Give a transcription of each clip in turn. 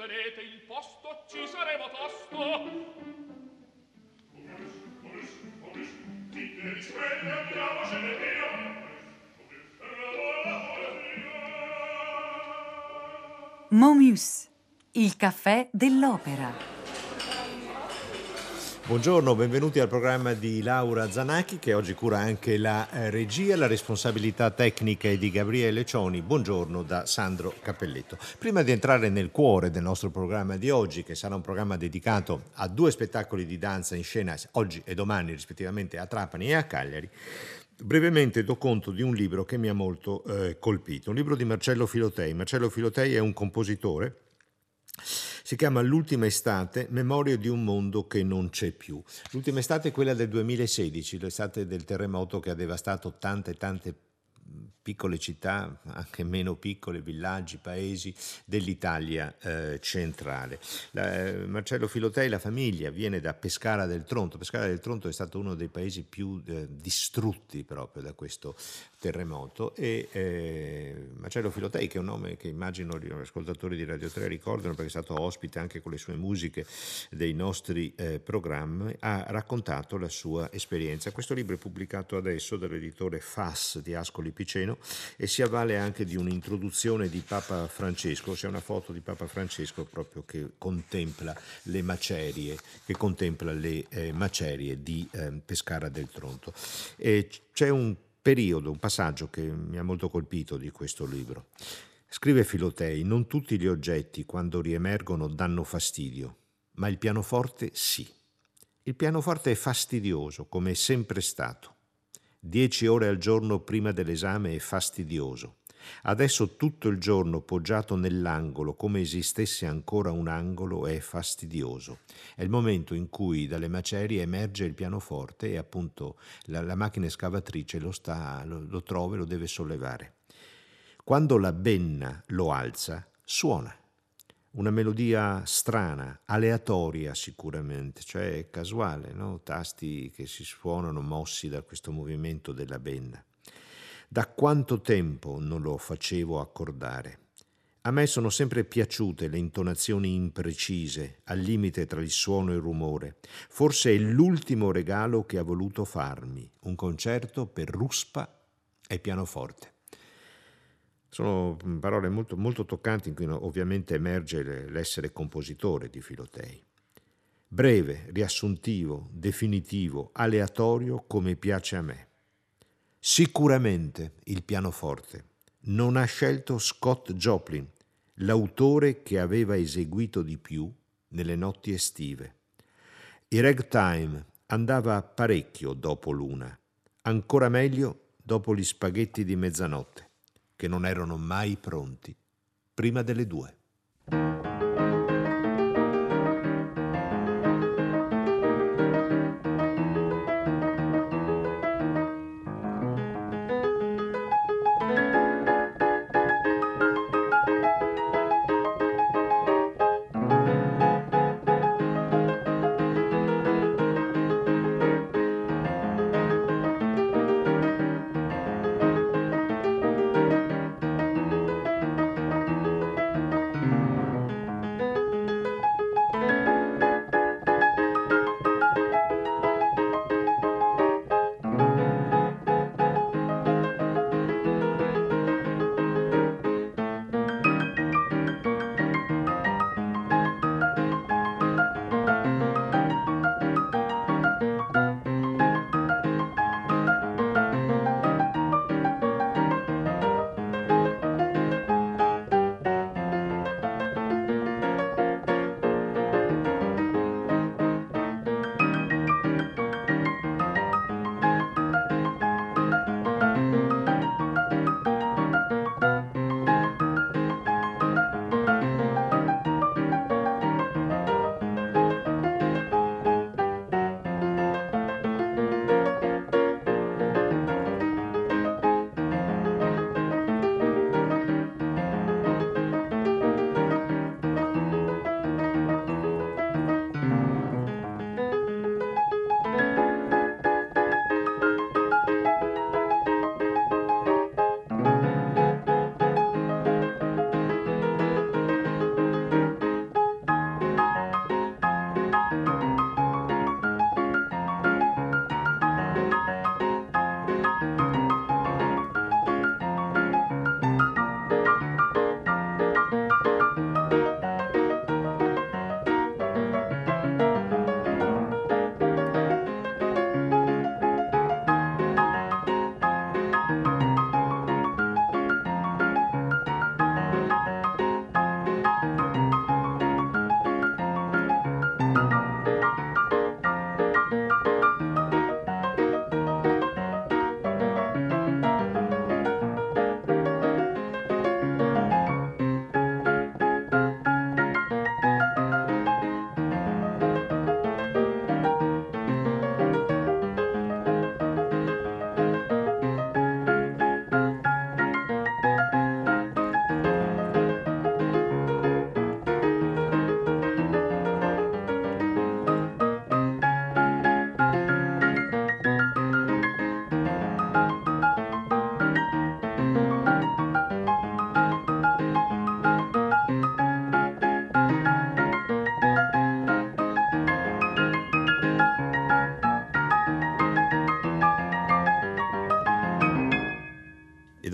tenete il posto ci saremo tosto Momus, il caffè dell'opera. Buongiorno, benvenuti al programma di Laura Zanacchi che oggi cura anche la eh, regia, la responsabilità tecnica è di Gabriele Cioni. Buongiorno da Sandro Cappelletto. Prima di entrare nel cuore del nostro programma di oggi, che sarà un programma dedicato a due spettacoli di danza in scena oggi e domani rispettivamente a Trapani e a Cagliari, Brevemente do conto di un libro che mi ha molto eh, colpito, un libro di Marcello Filotei. Marcello Filotei è un compositore si chiama L'ultima estate, memoria di un mondo che non c'è più. L'ultima estate è quella del 2016, l'estate del terremoto che ha devastato tante tante piccole città, anche meno piccole, villaggi, paesi dell'Italia eh, centrale. La, eh, Marcello Filotei, la famiglia, viene da Pescara del Tronto. Pescara del Tronto è stato uno dei paesi più eh, distrutti proprio da questo terremoto e eh, Marcello Filotei, che è un nome che immagino gli ascoltatori di Radio 3 ricordano perché è stato ospite anche con le sue musiche dei nostri eh, programmi, ha raccontato la sua esperienza. Questo libro è pubblicato adesso dall'editore FAS di Ascoli Piceno e si avvale anche di un'introduzione di Papa Francesco, c'è una foto di Papa Francesco proprio che contempla le macerie, contempla le eh, macerie di eh, Pescara del Tronto. E c'è un periodo, un passaggio che mi ha molto colpito di questo libro. Scrive Filotei, non tutti gli oggetti quando riemergono danno fastidio, ma il pianoforte sì. Il pianoforte è fastidioso, come è sempre stato. Dieci ore al giorno prima dell'esame è fastidioso. Adesso tutto il giorno poggiato nell'angolo come esistesse ancora un angolo è fastidioso. È il momento in cui dalle macerie emerge il pianoforte e appunto la, la macchina escavatrice lo, sta, lo, lo trova e lo deve sollevare. Quando la benna lo alza, suona una melodia strana, aleatoria sicuramente, cioè casuale, no? tasti che si suonano mossi da questo movimento della benna. Da quanto tempo non lo facevo accordare? A me sono sempre piaciute le intonazioni imprecise, al limite tra il suono e il rumore. Forse è l'ultimo regalo che ha voluto farmi, un concerto per ruspa e pianoforte. Sono parole molto, molto toccanti in cui ovviamente emerge l'essere compositore di Filotei. Breve, riassuntivo, definitivo, aleatorio come piace a me. Sicuramente il pianoforte non ha scelto Scott Joplin, l'autore che aveva eseguito di più nelle notti estive. Il ragtime andava parecchio dopo l'una, ancora meglio dopo gli spaghetti di mezzanotte che non erano mai pronti prima delle due.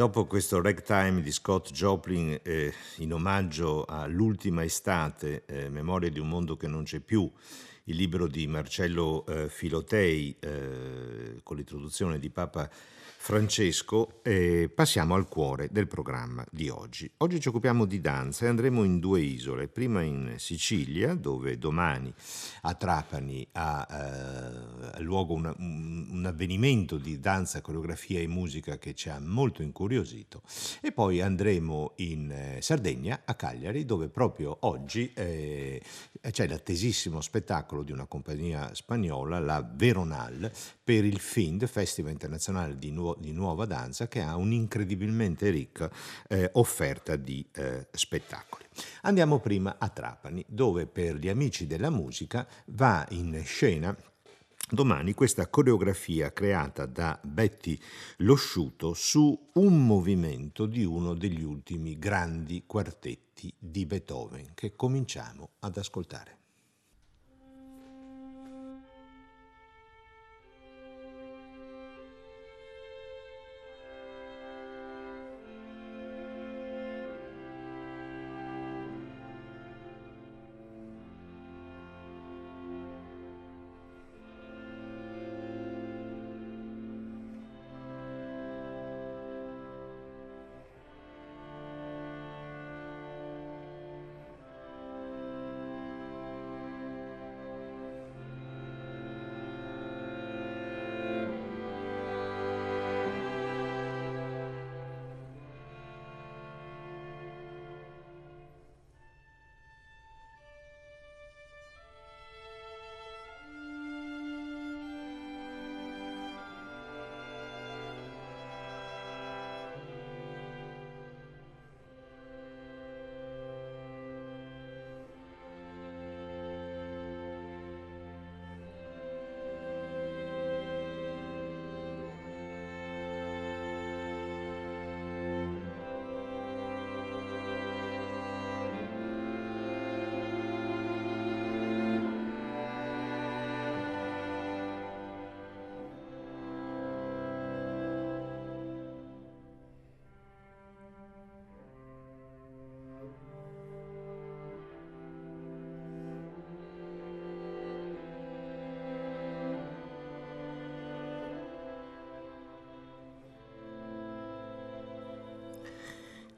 Dopo questo ragtime di Scott Joplin eh, in omaggio all'ultima estate, eh, Memoria di un mondo che non c'è più, il libro di Marcello eh, Filotei eh, con l'introduzione di Papa Francesco, eh, passiamo al cuore del programma di oggi. Oggi ci occupiamo di danza e andremo in due isole, prima in Sicilia, dove domani a Trapani ha eh, luogo una, un, avvenimento di danza, coreografia e musica che ci ha molto incuriosito, e poi andremo in eh, Sardegna, a Cagliari, dove proprio oggi eh, c'è l'attesissimo spettacolo di una compagnia spagnola, la Veronal, per il FIND, Festival Internazionale di, di Nuova Danza, che ha un'incredibilmente ricca eh, offerta di eh, spettacoli. Andiamo prima a Trapani, dove per gli amici della musica va in scena domani questa coreografia creata da Betty Losciuto su un movimento di uno degli ultimi grandi quartetti di Beethoven che cominciamo ad ascoltare.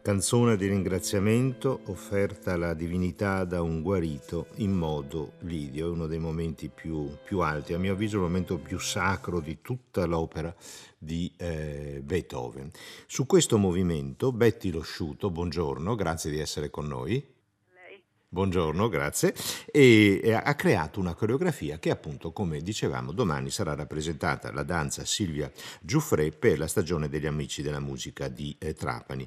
Canzone di ringraziamento offerta alla divinità da un guarito in modo lidio, è uno dei momenti più, più, alti, a mio avviso il momento più sacro di tutta l'opera di eh, Beethoven. Su questo movimento Betty Losciuto, buongiorno, grazie di essere con noi. Buongiorno, grazie. E, e ha creato una coreografia che appunto, come dicevamo, domani sarà rappresentata la danza Silvia Giuffre per la stagione degli amici della musica di eh, Trapani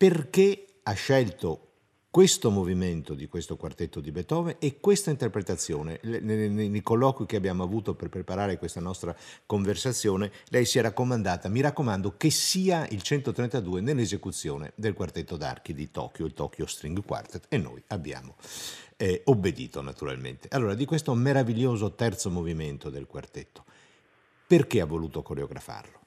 perché ha scelto questo movimento di questo quartetto di Beethoven e questa interpretazione. Nei, colloqui che abbiamo avuto per preparare questa nostra conversazione, lei si è raccomandata, mi raccomando, che sia il 132 nell'esecuzione del quartetto d'archi di Tokyo, il Tokyo String Quartet, e noi abbiamo eh, obbedito naturalmente. Allora, di questo meraviglioso terzo movimento del quartetto, perché ha voluto coreografarlo?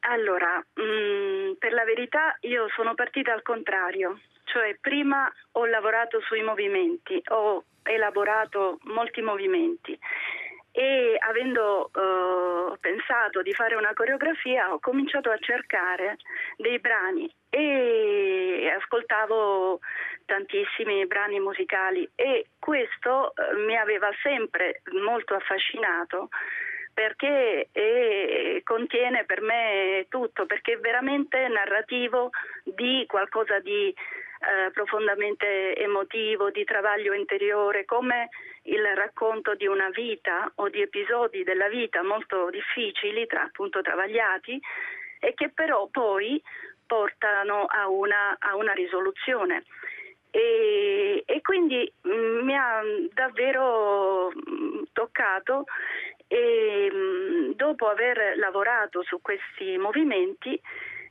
Allora, mh, mm, per la verità io sono partita al contrario, cioè prima ho lavorato sui movimenti, ho elaborato molti movimenti e avendo uh, pensato di fare una coreografia ho cominciato a cercare dei brani e ascoltavo tantissimi brani musicali e questo uh, mi aveva sempre molto affascinato perché è, contiene per me tutto, perché è veramente narrativo di qualcosa di eh, profondamente emotivo, di travaglio interiore, come il racconto di una vita o di episodi della vita molto difficili, tra, appunto travagliati, e che però poi portano a una, a una risoluzione. E, e, quindi mm, mi ha davvero mm, toccato e mm, dopo aver lavorato su questi movimenti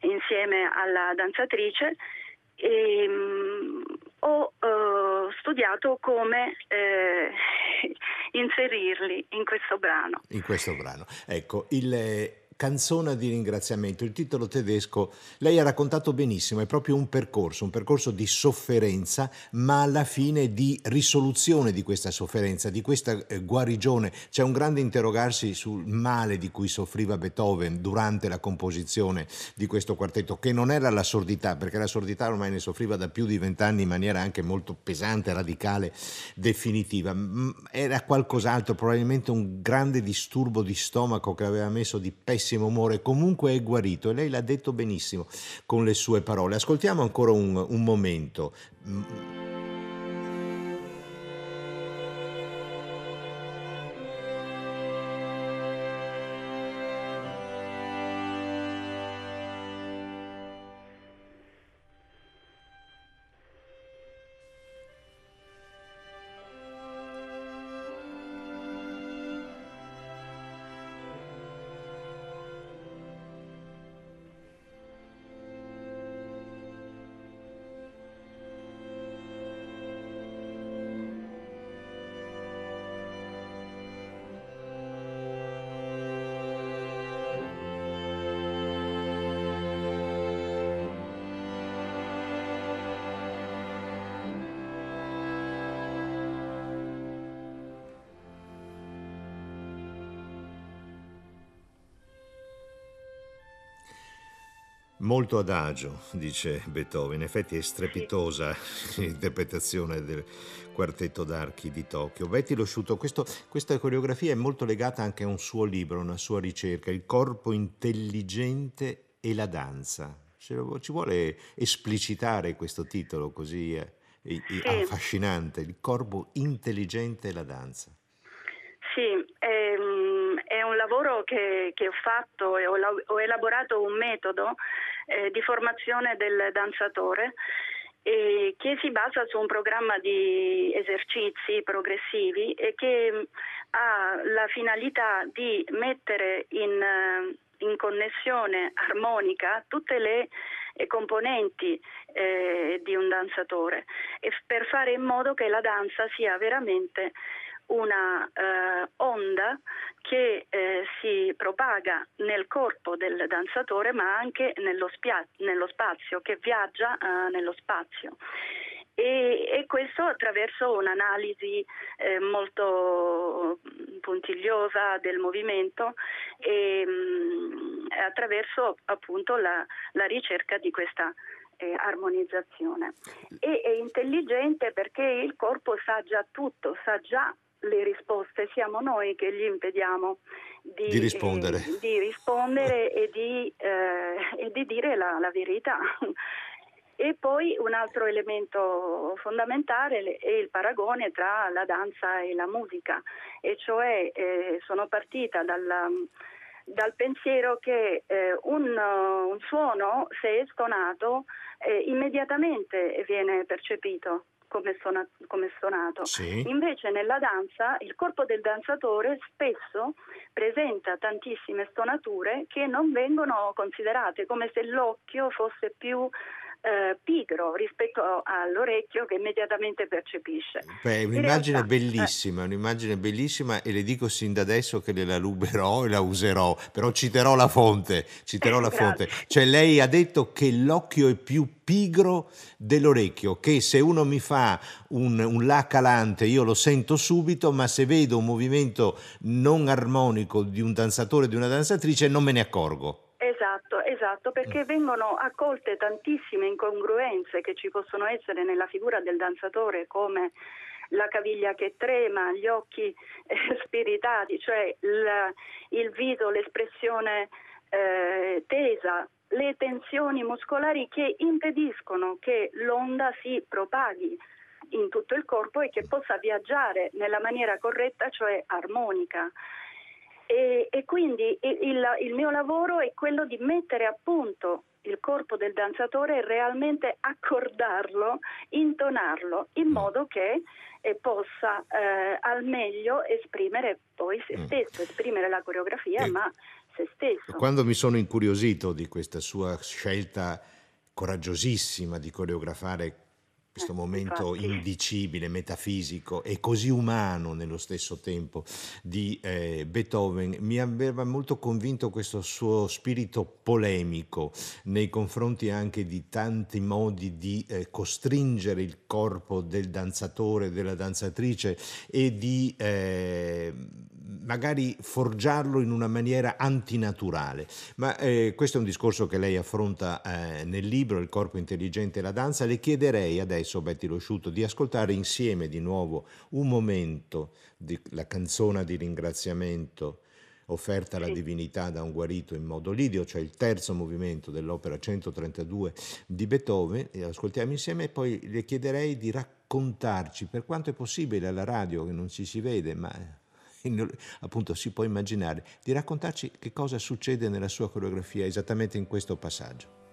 insieme alla danzatrice e, ho uh, studiato come eh, inserirli in questo brano. In questo brano. Ecco, il, canzone di ringraziamento. Il titolo tedesco, lei ha raccontato benissimo, è proprio un percorso, un percorso di sofferenza, ma alla fine di risoluzione di questa sofferenza, di questa eh, guarigione. C'è un grande interrogarsi sul male di cui soffriva Beethoven durante la composizione di questo quartetto, che non era la sordità, perché la sordità ormai ne soffriva da più di vent'anni in maniera anche molto pesante, radicale, definitiva. Era qualcos'altro, probabilmente un grande disturbo di stomaco che aveva messo di pessimo umore, comunque è guarito e lei l'ha detto benissimo con le sue parole. Ascoltiamo ancora un, un momento. Molto adagio, dice Beethoven. In effetti è strepitosa l'interpretazione del quartetto d'archi di Tokyo. Betty Losciuto, questo, questa coreografia è molto legata anche a un suo libro, una sua ricerca, Il corpo intelligente e la danza. Ci vuole esplicitare questo titolo così eh, sì. affascinante, Il corpo intelligente e la danza. Sì, ehm, è un lavoro che, che ho fatto e ho, ho, elaborato un metodo eh, di formazione del danzatore eh, che si basa su un programma di esercizi progressivi e che mm, ha la finalità di mettere in, eh, in connessione armonica tutte le eh, componenti eh, di un danzatore e per fare in modo che la danza sia veramente una eh, onda che eh, si propaga nel corpo del danzatore ma anche nello, spia- nello spazio, che viaggia eh, nello spazio. E, e, questo attraverso un'analisi eh, molto puntigliosa del movimento e mh, mm, attraverso appunto la, la ricerca di questa eh, armonizzazione. E è intelligente perché il corpo sa già tutto, sa già le risposte, siamo noi che gli impediamo di, di rispondere, eh, di rispondere e, di, eh, e, di, dire la, la, verità. E poi un altro elemento fondamentale è il paragone tra la danza e la musica, e cioè eh, sono partita dalla, dal pensiero che eh, un, un, suono, se è stonato, eh, immediatamente viene percepito come, suona, come suonato. Sì. Invece nella danza il corpo del danzatore spesso presenta tantissime stonature che non vengono considerate, come se l'occhio fosse più eh, pigro rispetto all'orecchio che immediatamente percepisce. Beh, un'immagine realtà, bellissima, eh. un'immagine bellissima e le dico sin da adesso che la ruberò e la userò, però citerò la fonte, citerò la fonte. Cioè lei ha detto che l'occhio è più pigro dell'orecchio, che se uno mi fa un, un la calante io lo sento subito, ma se vedo un movimento non armonico di un danzatore o di una danzatrice non me ne accorgo. Esatto, esatto, perché mm. vengono accolte tantissime incongruenze che ci possono essere nella figura del danzatore come la caviglia che trema, gli occhi eh, spiritati, cioè il, il viso, l'espressione eh, tesa, le tensioni muscolari che impediscono che l'onda si propaghi in tutto il corpo e che possa viaggiare nella maniera corretta, cioè armonica. E, e quindi il, il, mio lavoro è quello di mettere a punto il corpo del danzatore e realmente accordarlo, intonarlo in mm. modo che eh, possa eh, al meglio esprimere poi se mm. stesso, esprimere la coreografia, e ma se stesso. Quando mi sono incuriosito di questa sua scelta coraggiosissima di coreografare questo Eh, momento infatti. indicibile, metafisico e così umano nello stesso tempo di eh, Beethoven, mi aveva molto convinto questo suo spirito polemico nei confronti anche di tanti modi di eh, costringere il corpo del danzatore, della danzatrice e di eh, magari forgiarlo in una maniera antinaturale. Ma eh, questo è un discorso che lei affronta eh, nel libro Il corpo intelligente e la danza. Le chiederei adesso, Betty Losciuto, di ascoltare insieme di nuovo un momento della canzone di ringraziamento offerta alla divinità da un guarito in modo lidio, cioè il terzo movimento dell'opera 132 di Beethoven, e ascoltiamo insieme e poi le chiederei di raccontarci, per quanto è possibile alla radio, che non ci si vede, ma in- appunto si può immaginare, di raccontarci che cosa succede nella sua coreografia esattamente in questo passaggio.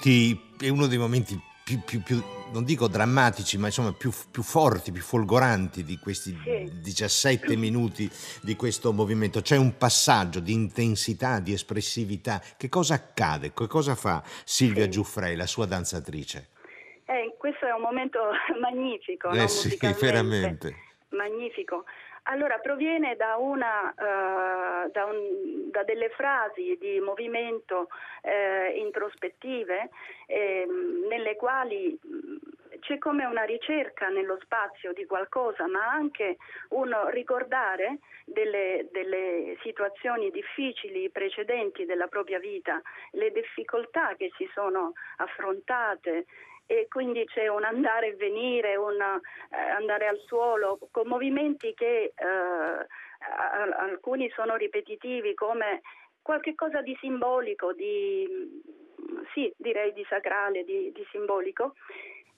Ti- è uno dei momenti più, più- più, non dico drammatici, ma insomma più, più forti, più folgoranti di questi Sì. 17 minuti di questo movimento. C'è un passaggio di intensità, di espressività. Che cosa accade? Che cosa fa Silvia Sì. Giuffrei, la sua danzatrice? Eh, questo è un momento magnifico, no? Eh sì, musicalmente. veramente. Magnifico. Allora, proviene da, una, eh, da, un- da delle frasi di movimento eh, introspettive ehm, nelle quali mh, c'è come una ricerca nello spazio di qualcosa, ma anche un ricordare delle, delle situazioni difficili precedenti della propria vita, le difficoltà che si sono affrontate e quindi c'è un andare e venire, un eh, andare al suolo, con movimenti che eh, alcuni sono ripetitivi come qualche cosa di simbolico, di, sì, direi di sacrale, di, di simbolico.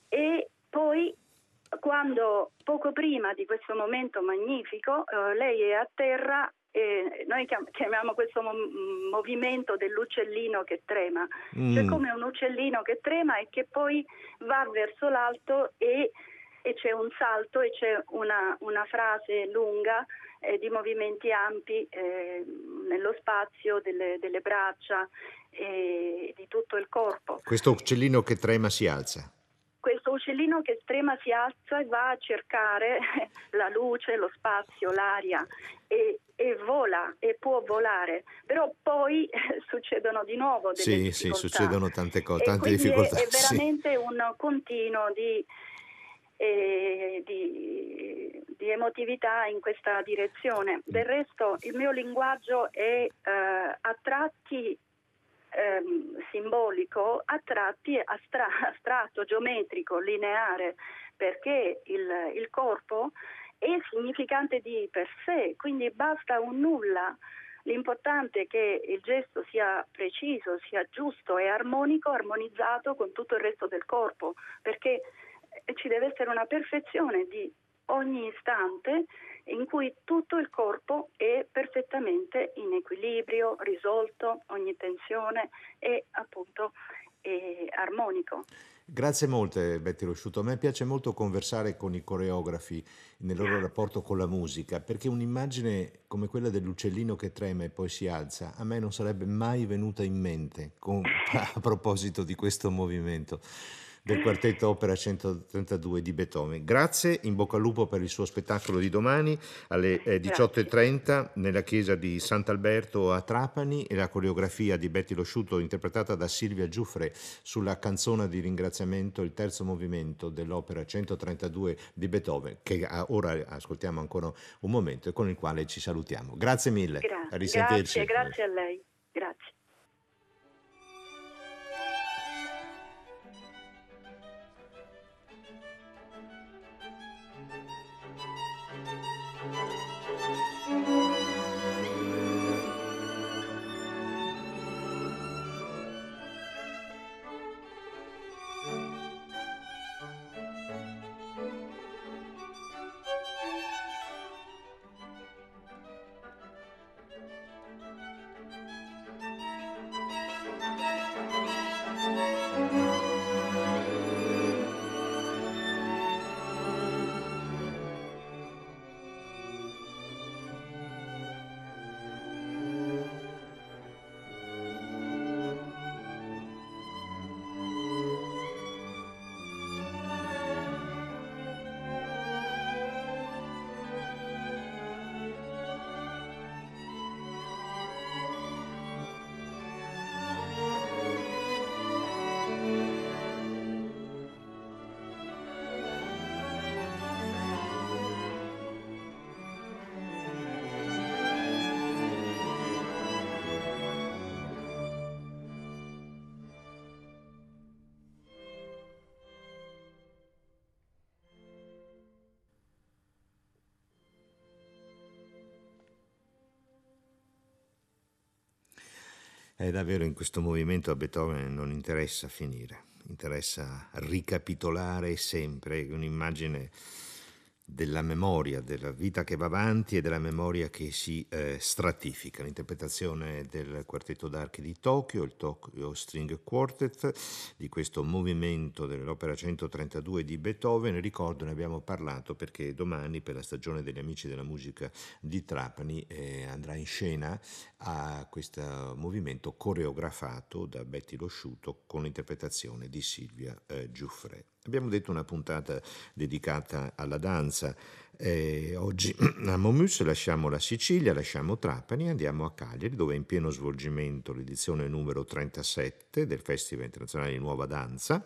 E poi quando poco prima di questo momento magnifico eh, lei è a terra e noi chiam- chiamiamo questo mo- movimento dell'uccellino che trema, c'è Mm. come un uccellino che trema e che poi va verso l'alto e, e c'è un salto e c'è una, una frase lunga eh, di movimenti ampi eh, nello spazio delle, delle braccia e di tutto il corpo. Questo uccellino che trema si alza. Questo uccellino che trema si alza e va a cercare la luce, lo spazio, l'aria e, e vola e può volare, però poi succedono di nuovo delle Sì, sì, difficoltà. succedono tante cose, tante è- difficoltà. È, sì. veramente un continuo di, eh, di- di emotività in questa direzione. Del resto il mio linguaggio è eh, a tratti ehm, simbolico, a tratti astra- astratto, geometrico, lineare, perché il, il corpo è significante di per sé, quindi basta un nulla. L'importante è che il gesto sia preciso, sia giusto e armonico, armonizzato con tutto il resto del corpo, perché ci deve essere una perfezione di ogni istante in cui tutto il corpo è perfettamente in equilibrio, risolto, ogni tensione è appunto è armonico. Grazie molte Betty Rosciuto, a me piace molto conversare con i coreografi nel loro rapporto con la musica, perché un'immagine come quella dell'uccellino che trema e poi si alza, a me non sarebbe mai venuta in mente con- a proposito di questo movimento del quartetto Opera 132 di Beethoven. Grazie, in bocca al lupo per il suo spettacolo di domani alle eh, 18.30 nella chiesa di Sant'Alberto a Trapani e la coreografia di Betty Losciuto interpretata da Silvia Giuffre sulla canzone di ringraziamento, il terzo movimento dell'opera 132 di Beethoven, che ora ascoltiamo ancora un momento e con il quale ci salutiamo. Grazie mille, Gra- a risentirci. Grazie, grazie a lei. Grazie. È davvero in questo movimento a Beethoven non interessa finire, interessa ricapitolare sempre un'immagine della memoria, della vita che va avanti e della memoria che si eh, stratifica. L'interpretazione del quartetto d'archi di Tokyo, il Tokyo String Quartet, di questo movimento dell'opera 132 di Beethoven. Ricordo, ne abbiamo parlato perché domani per la stagione degli Amici della Musica di Trapani eh, andrà in scena a questo movimento coreografato da Betty Losciuto con l'interpretazione di Silvia eh, Giuffre. Abbiamo detto una puntata dedicata alla danza. Eh, oggi a Momus lasciamo la Sicilia, lasciamo Trapani, andiamo a Cagliari dove è in pieno svolgimento l'edizione numero 37 del Festival Internazionale di Nuova Danza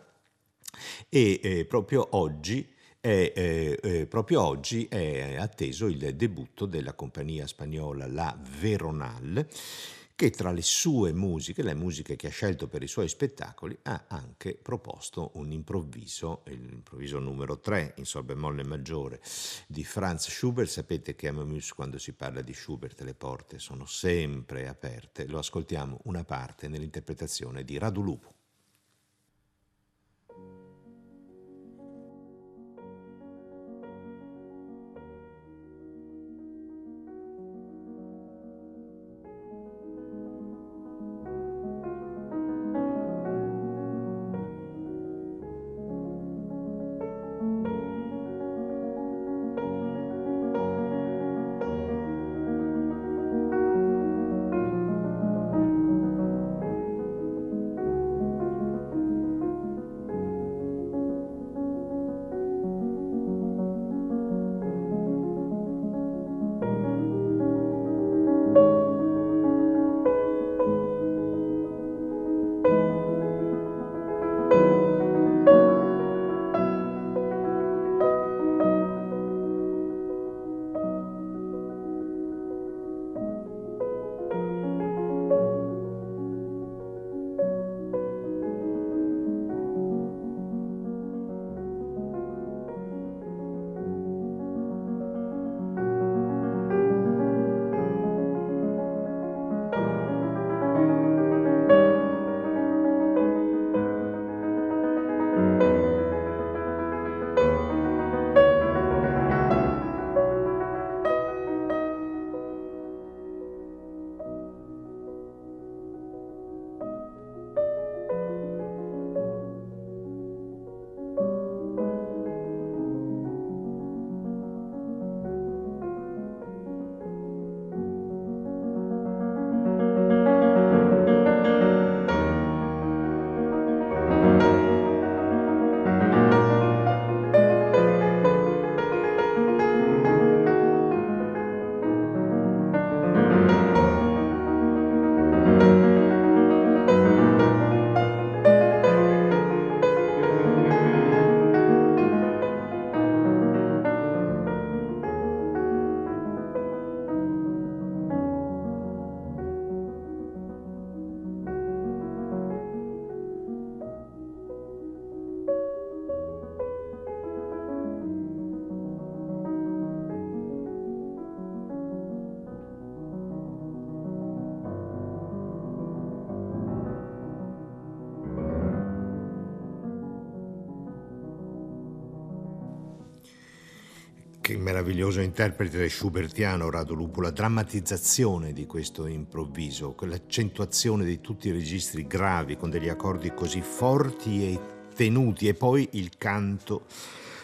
e eh, proprio oggi è, eh, eh, proprio oggi è atteso il debutto della compagnia spagnola La Veronal che tra le sue musiche, le musiche che ha scelto per i suoi spettacoli, ha anche proposto un improvviso, l'improvviso numero 3 in sol bemolle maggiore di Franz Schubert. Sapete che a Mamus quando si parla di Schubert le porte sono sempre aperte. Lo ascoltiamo una parte nell'interpretazione di Radulupo. Meraviglioso interprete schubertiano Rado Lupo, la drammatizzazione di questo improvviso, quell'accentuazione di tutti i registri gravi con degli accordi così forti e tenuti e poi il canto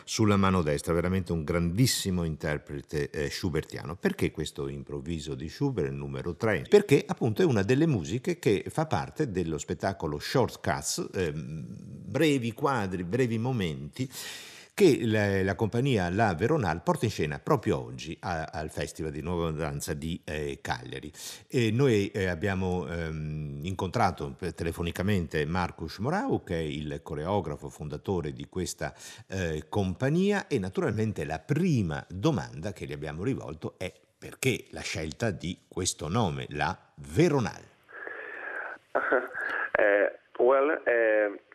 sulla mano destra, veramente un grandissimo interprete eh, schubertiano. Perché questo improvviso di Schubert, il numero 3? Perché appunto è una delle musiche che fa parte dello spettacolo Shortcuts, eh, brevi quadri, brevi momenti che la, la, compagnia La Veronal porta in scena proprio oggi a, al Festival di Nuova Danza di eh, Cagliari. E noi eh, abbiamo ehm, incontrato telefonicamente Marcus Morau, che è il coreografo fondatore di questa eh, compagnia e naturalmente la prima domanda che gli abbiamo rivolto è perché la scelta di questo nome, La Veronal? Uh, well, uh...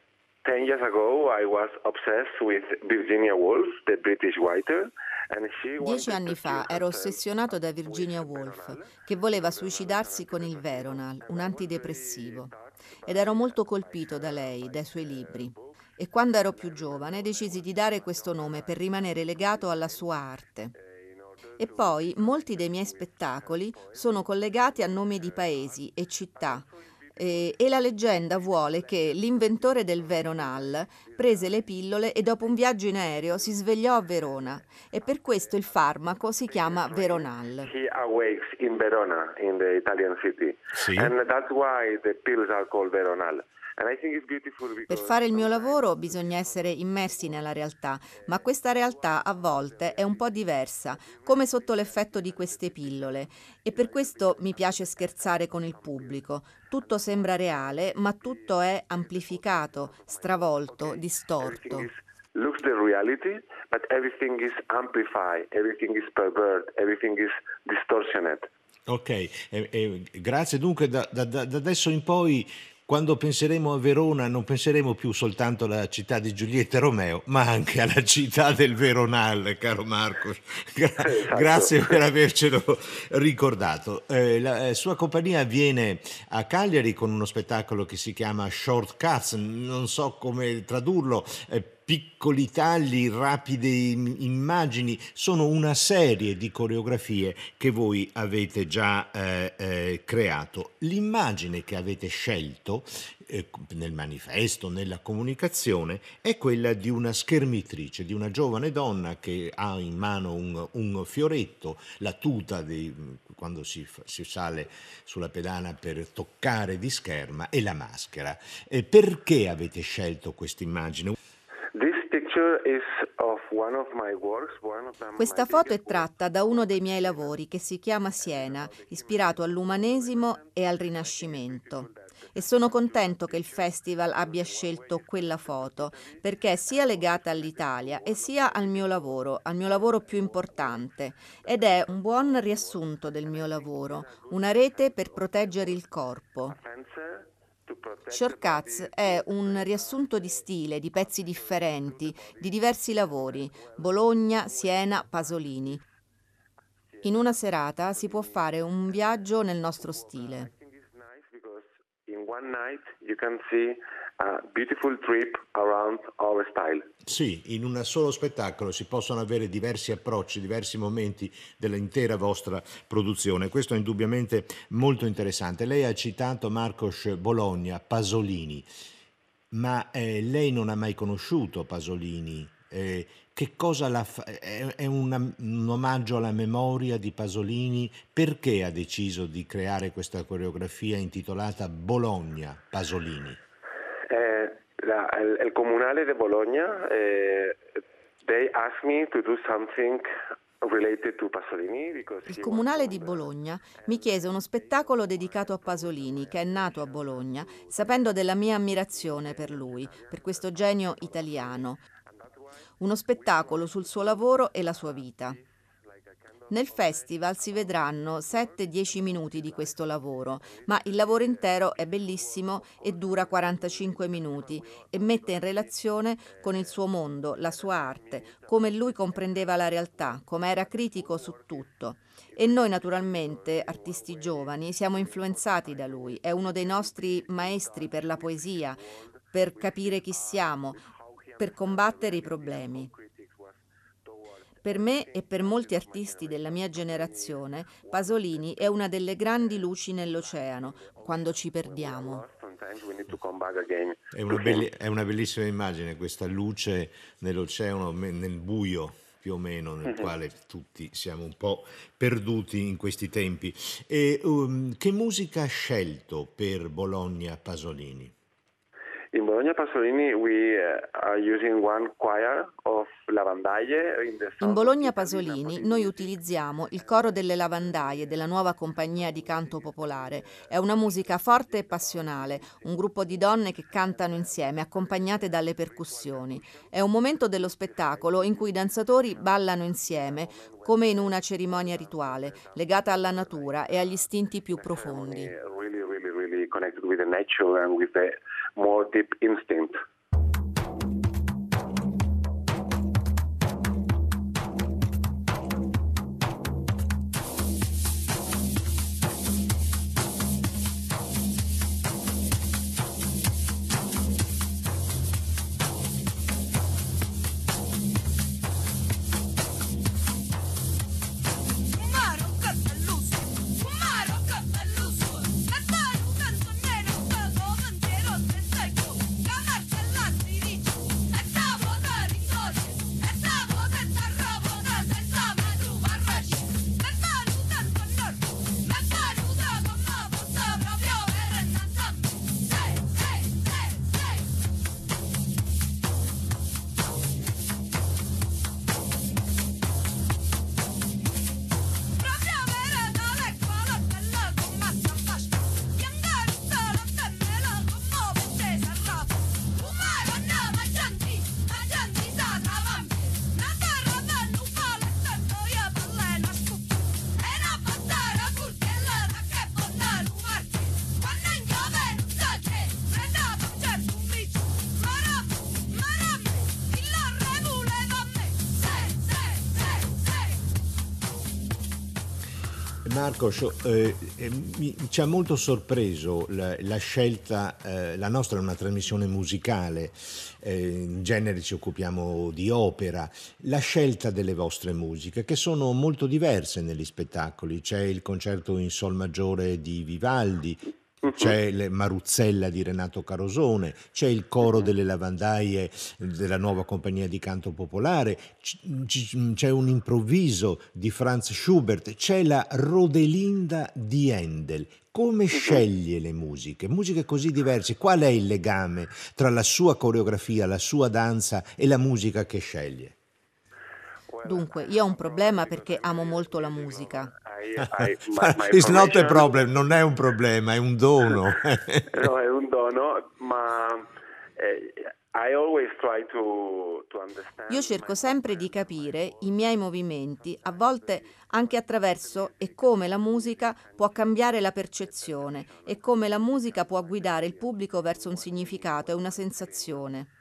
Ten years ago I was obsessed with Virginia Woolf, the British writer. Dieci anni fa ero ossessionato da Virginia Woolf, che voleva suicidarsi con il Veronal, un antidepressivo, ed ero molto colpito da lei, dai suoi libri. E quando ero più giovane decisi di dare questo nome per rimanere legato alla sua arte. E poi molti dei miei spettacoli sono collegati a nomi di paesi e città, e, e, la leggenda vuole che l'inventore del Veronal prese le pillole e dopo un viaggio in aereo si svegliò a Verona e per questo il farmaco si chiama Veronal. He awakes in Verona, in the Italian city. Sì. And that's why the pills are called Veronal. Per fare il mio lavoro bisogna essere immersi nella realtà, ma questa realtà a volte è un po' diversa, come sotto l'effetto di queste pillole. E per questo mi piace scherzare con il pubblico. Tutto sembra reale, ma tutto è amplificato, stravolto, distorto. Looks the reality, but everything is amplified, everything is pervert, everything is distortioned. Ok, eh, eh, grazie. Dunque da, da, da adesso in poi quando penseremo a Verona non penseremo più soltanto alla città di Giulietta Romeo, ma anche alla città del Veronal, caro Marco. Gra- esatto. Grazie per avercelo ricordato. Eh, la eh, sua compagnia viene a Cagliari con uno spettacolo che si chiama Shortcuts, non so come tradurlo. Eh, piccoli tagli, rapide immagini, sono una serie di coreografie che voi avete già eh, eh, creato. L'immagine che avete scelto eh, nel manifesto, nella comunicazione, è quella di una schermitrice, di una giovane donna che ha in mano un, un fioretto, la tuta di, quando si, si, sale sulla pedana per toccare di scherma e la maschera. perché avete scelto questa immagine? Questa foto è tratta da uno dei miei lavori che si chiama Siena, ispirato all'umanesimo e al Rinascimento. E sono contento che il festival abbia scelto quella foto perché è sia legata all'Italia e sia al mio lavoro, al mio lavoro più importante. Ed è un buon riassunto del mio lavoro, una rete per proteggere il corpo. Shortcuts è un riassunto di stile, di pezzi differenti, di diversi lavori, Bologna, Siena, Pasolini. In una serata si può fare un viaggio nel nostro stile. In one night you can see a beautiful trip around our style. Sì, in un solo spettacolo si possono avere diversi approcci, diversi momenti dell'intera vostra produzione. Questo è indubbiamente molto interessante. Lei ha citato Marcos Bologna, Pasolini, ma eh, lei non ha mai conosciuto Pasolini. Eh, che cosa la fa? È, una, un omaggio alla memoria di Pasolini? Perché ha deciso di creare questa coreografia intitolata Bologna Pasolini? Eh, la, el, el, comunale di Bologna, eh, they asked me to do something il comunale di Bologna mi chiese uno spettacolo dedicato a Pasolini, che è nato a Bologna, sapendo della mia ammirazione per lui, per questo genio italiano. Uno spettacolo sul suo lavoro e la sua vita. Nel festival si vedranno 7-10 minuti di questo lavoro, ma il lavoro intero è bellissimo e dura 45 minuti e mette in relazione con il suo mondo, la sua arte, come lui comprendeva la realtà, come era critico su tutto. E noi naturalmente, artisti giovani, siamo influenzati da lui, è uno dei nostri maestri per la poesia, per capire chi siamo, per combattere i problemi. Per me e per molti artisti della mia generazione, Pasolini è una delle grandi luci nell'oceano, quando ci perdiamo. È una, belli- è una bellissima immagine questa luce nell'oceano, nel buio più o meno nel mm-hmm. quale tutti siamo un po' perduti in questi tempi. E, um, che musica ha scelto per Bologna Pasolini? In Bologna Pasolini we uh, are using one choir of lavandaie. In, in Bologna Pasolini noi utilizziamo il coro delle lavandaie della nuova compagnia di canto popolare. È una musica forte e passionale, un gruppo di donne che cantano insieme accompagnate dalle percussioni. È un momento dello spettacolo in cui i danzatori ballano insieme come in una cerimonia rituale legata alla natura e agli istinti più profondi. Really, really, really more deep instinct. Marco, eh, eh, mi, ci ha molto sorpreso la, la scelta, eh, la nostra è una trasmissione musicale, eh, in genere ci occupiamo di opera, la scelta delle vostre musiche che sono molto diverse negli spettacoli, c'è il concerto in sol maggiore di Vivaldi, c'è le Maruzzella di Renato Carosone, c'è il coro delle lavandaie della nuova compagnia di canto popolare, c'è un improvviso di Franz Schubert, c'è la Rodelinda di Handel. Come sceglie le musiche? Musiche così diverse. Qual è il legame tra la sua coreografia, la sua danza e la musica che sceglie? Dunque, io ho un problema perché amo molto la musica. It's not a problem, non è un problema, è un dono. no, è un dono, ma eh, io cerco sempre di capire i miei movimenti, a volte anche attraverso e come la musica può cambiare la percezione e come la musica può guidare il pubblico verso un significato e una sensazione.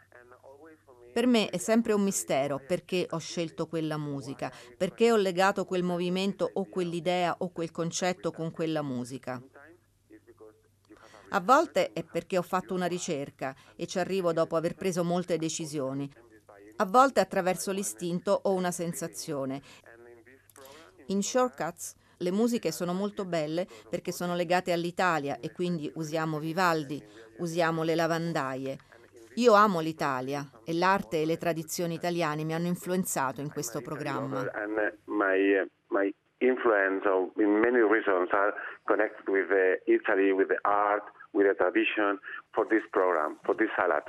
Per me è sempre un mistero perché ho scelto quella musica, perché ho legato quel movimento o quell'idea o quel concetto con quella musica. A volte è perché ho fatto una ricerca e ci arrivo dopo aver preso molte decisioni. A volte attraverso l'istinto o una sensazione. In Shortcuts le musiche sono molto belle perché sono legate all'Italia e quindi usiamo Vivaldi, usiamo le lavandaie. Io amo l'Italia e l'arte e le tradizioni italiane mi hanno influenzato in questo programma. Influence in many reasons are connected with Italy, with the art, with the tradition for this program, for this salad.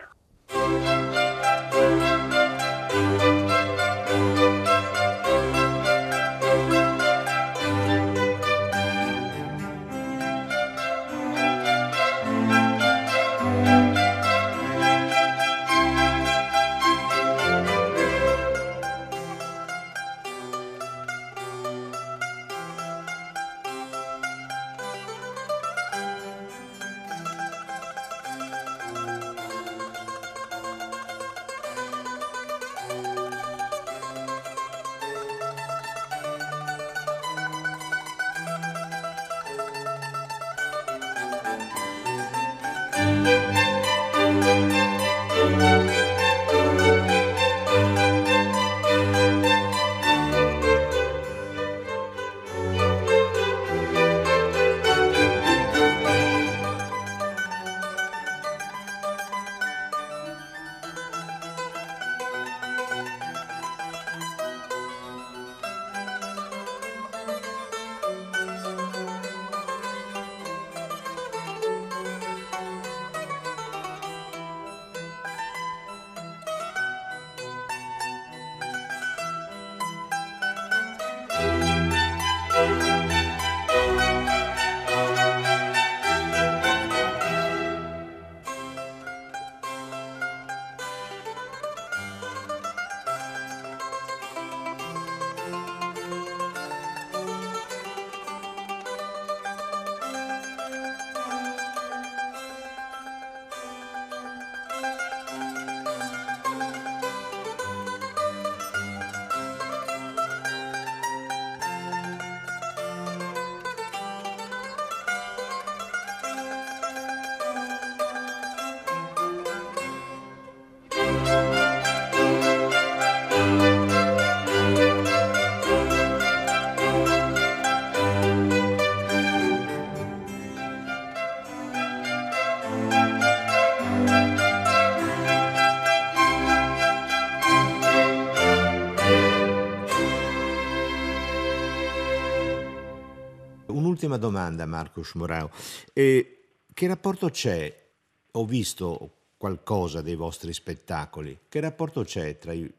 Un'ultima domanda, Marcos Morao. Eh, che rapporto c'è? Ho visto qualcosa dei vostri spettacoli. Che rapporto c'è tra il,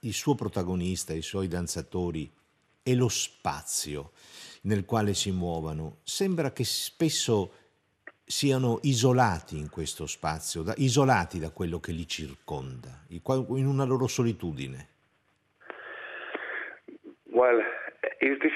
il suo protagonista, i suoi danzatori e lo spazio nel quale si muovono? Sembra che spesso siano isolati in questo spazio, da, isolati da quello che li circonda, in una loro solitudine. Well, It's difficult because uh, in, all, in most of my works the space is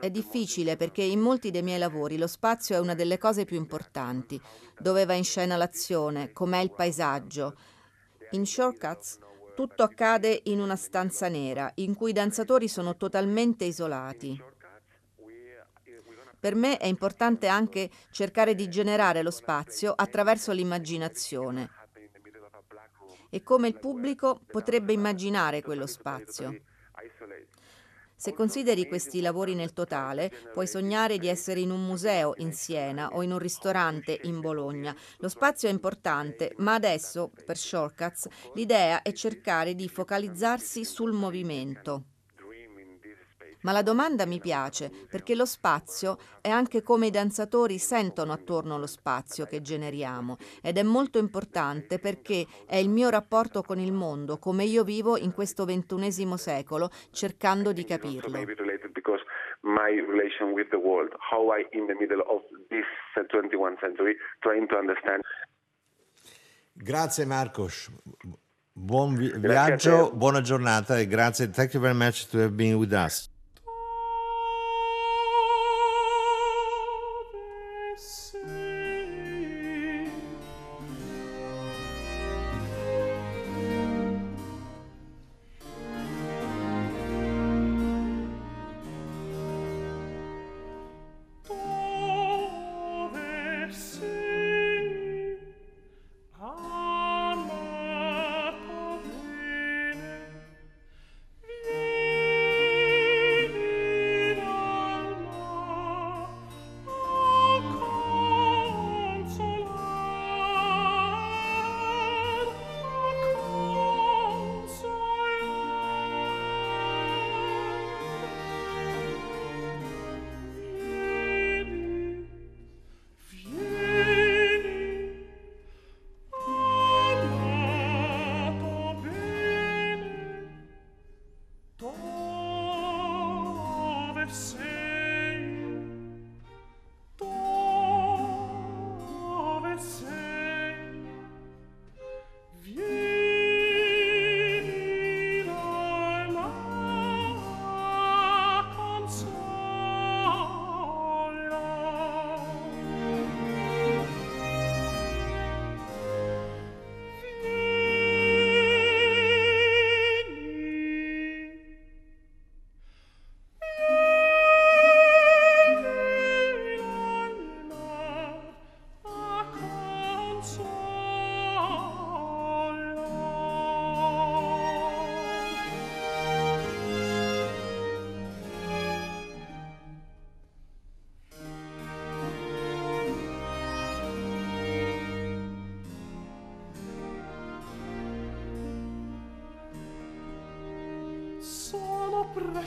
è difficile perché in molti dei miei lavori lo spazio è una delle cose più importanti, dove va in scena l'azione, com'è il paesaggio. In Shortcuts Tutto accade in una stanza nera, in cui i danzatori sono totalmente isolati. Per me è importante anche cercare di generare lo spazio attraverso l'immaginazione e come il pubblico potrebbe immaginare quello spazio. Se consideri questi lavori nel totale, puoi sognare di essere in un museo in Siena o in un ristorante in Bologna. Lo spazio è importante, ma adesso, per Shortcuts, l'idea è cercare di focalizzarsi sul movimento. Ma la domanda mi piace perché lo spazio è anche come i danzatori sentono attorno lo spazio che generiamo ed è molto importante perché è il mio rapporto con il mondo, come io vivo in questo ventunesimo secolo cercando di capirlo. My relation with the world, how I, in the middle of this 21st century, trying to understand. Grazie Marcos. Buon vi- viaggio, buona giornata e grazie. Thank you very much to have been with us.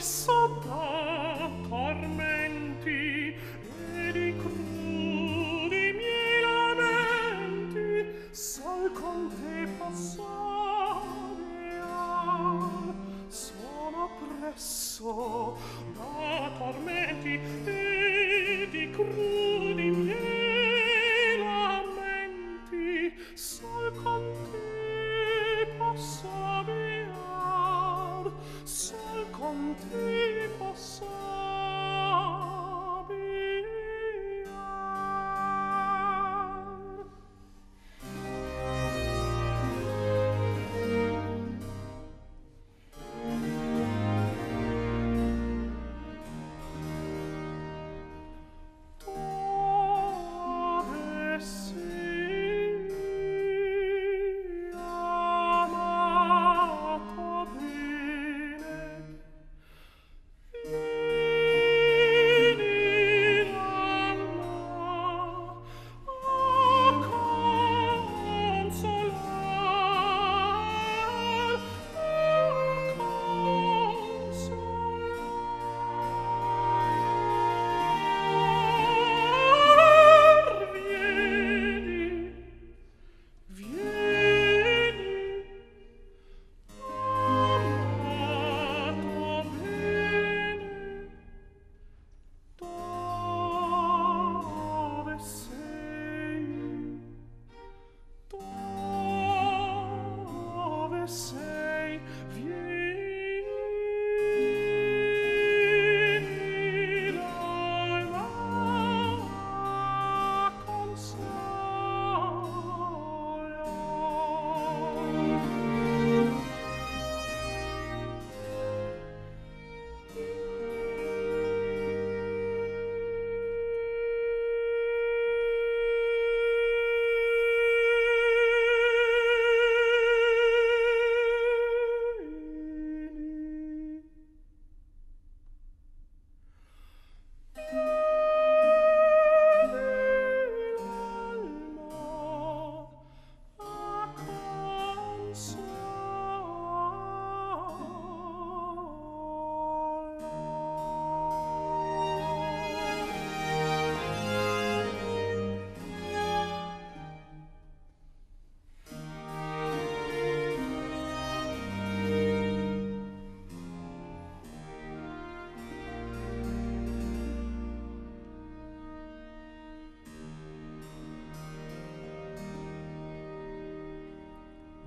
so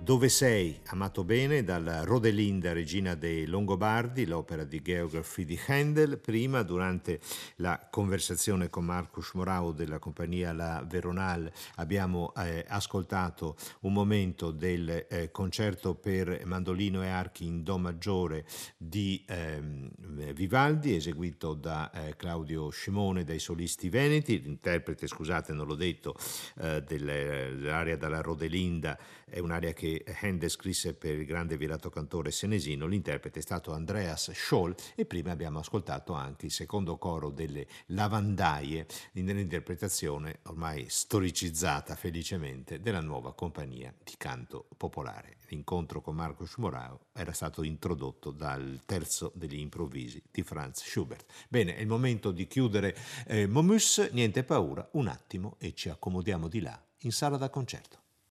Dove sei, amato bene, dalla Rodelinda, regina dei Longobardi, l'opera di Geography di Handel. Prima, durante la conversazione con Marcus Morau della compagnia La Veronal, abbiamo eh, ascoltato un momento del eh, concerto per mandolino e archi in Do maggiore di ehm, Vivaldi, eseguito da eh, Claudio Scimone, dai solisti veneti. L'interprete, scusate, non l'ho detto, eh, dell'area dalla Rodelinda è un'area che Handel scrisse per il grande virato cantore senesino, l'interprete è stato Andreas Scholl e prima abbiamo ascoltato anche il secondo coro delle lavandaie nell'interpretazione ormai storicizzata felicemente della nuova compagnia di canto popolare. L'incontro con Marco Schmorau era stato introdotto dal terzo degli improvvisi di Franz Schubert. Bene, è il momento di chiudere eh, Momus, niente paura, un attimo e ci accomodiamo di là in sala da concerto.